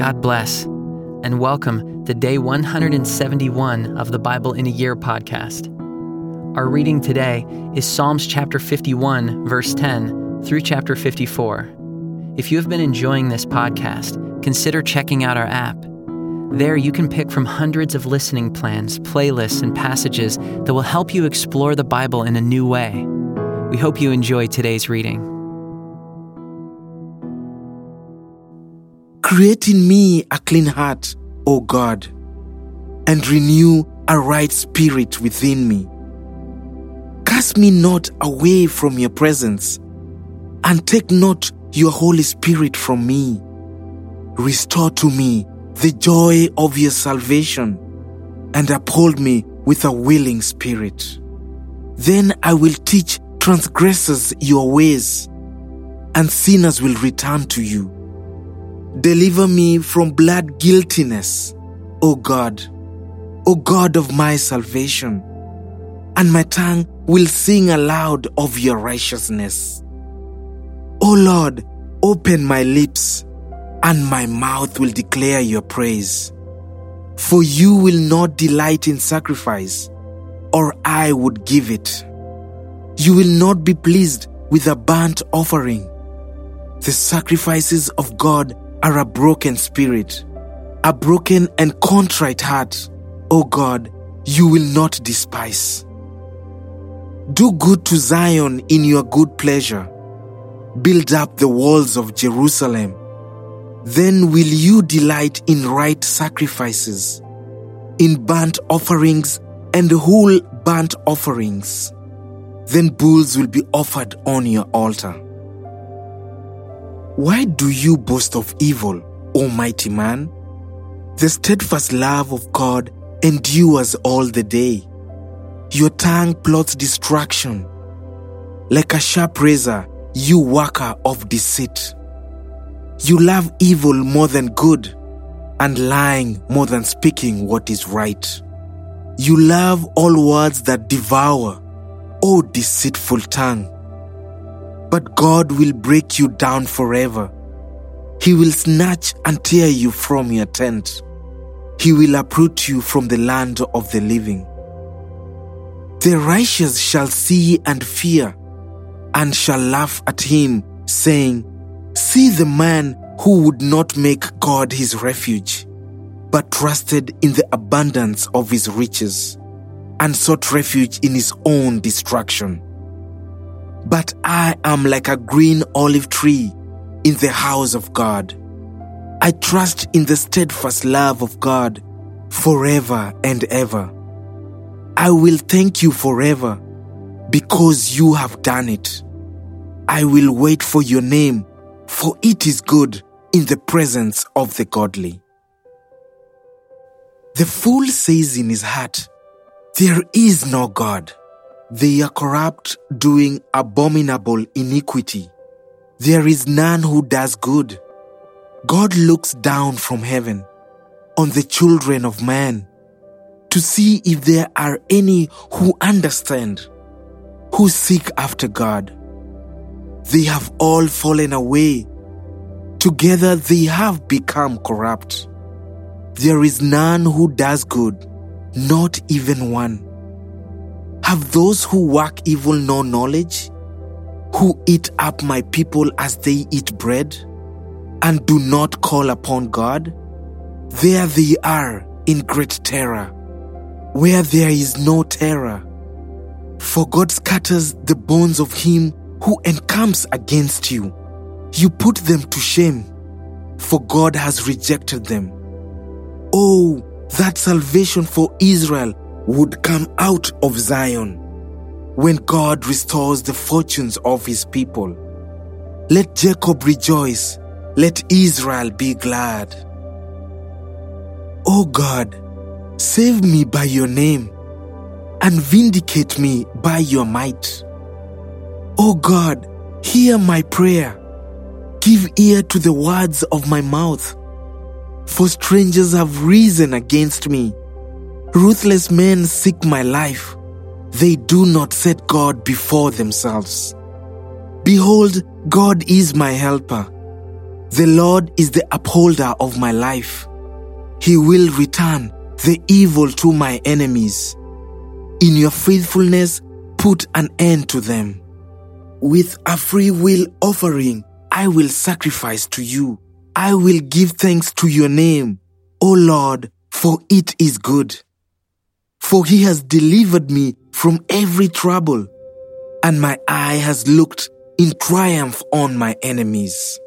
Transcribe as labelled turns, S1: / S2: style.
S1: God bless, and welcome to day 171 of the Bible in a Year podcast. Our reading today is Psalms chapter 51, verse 10 through chapter 54. If you have been enjoying this podcast, consider checking out our app. There, you can pick from hundreds of listening plans, playlists, and passages that will help you explore the Bible in a new way. We hope you enjoy today's reading.
S2: Create in me a clean heart, O God, and renew a right spirit within me. Cast me not away from your presence, and take not your Holy Spirit from me. Restore to me the joy of your salvation, and uphold me with a willing spirit. Then I will teach transgressors your ways, and sinners will return to you. Deliver me from blood guiltiness, O God, O God of my salvation, and my tongue will sing aloud of your righteousness. O Lord, open my lips, and my mouth will declare your praise. For you will not delight in sacrifice, or I would give it. You will not be pleased with a burnt offering. The sacrifices of God are a broken spirit, a broken and contrite heart, O God, you will not despise. Do good to Zion in your good pleasure. Build up the walls of Jerusalem. Then will you delight in right sacrifices, in burnt offerings and whole burnt offerings. Then bulls will be offered on your altar. Why do you boast of evil, O mighty man? The steadfast love of God endures all the day. Your tongue plots destruction. Like a sharp razor, you worker of deceit. You love evil more than good, and lying more than speaking what is right. You love all words that devour, O deceitful tongue but God will break you down forever. He will snatch and tear you from your tent. He will uproot you from the land of the living. The righteous shall see and fear, and shall laugh at him, saying, See the man who would not make God his refuge, but trusted in the abundance of his riches, and sought refuge in his own destruction. But I am like a green olive tree in the house of God. I trust in the steadfast love of God forever and ever. I will thank you forever because you have done it. I will wait for your name, for it is good in the presence of the godly. The fool says in his heart, There is no God. They are corrupt, doing abominable iniquity. There is none who does good. God looks down from heaven on the children of man to see if there are any who understand, who seek after God. They have all fallen away. Together they have become corrupt. There is none who does good, not even one. Have those who work evil no knowledge? Who eat up my people as they eat bread? And do not call upon God? There they are in great terror, where there is no terror. For God scatters the bones of him who encamps against you. You put them to shame, for God has rejected them. Oh, that salvation for Israel would come out of Zion when God restores the fortunes of his people. Let Jacob rejoice, let Israel be glad. O God, save me by your name and vindicate me by your might. O God, hear my prayer. Give ear to the words of my mouth. For strangers have risen against me Ruthless men seek my life. They do not set God before themselves. Behold, God is my helper. The Lord is the upholder of my life. He will return the evil to my enemies. In your faithfulness, put an end to them. With a free will offering, I will sacrifice to you. I will give thanks to your name, O Lord, for it is good. For he has delivered me from every trouble, and my eye has looked in triumph on my enemies.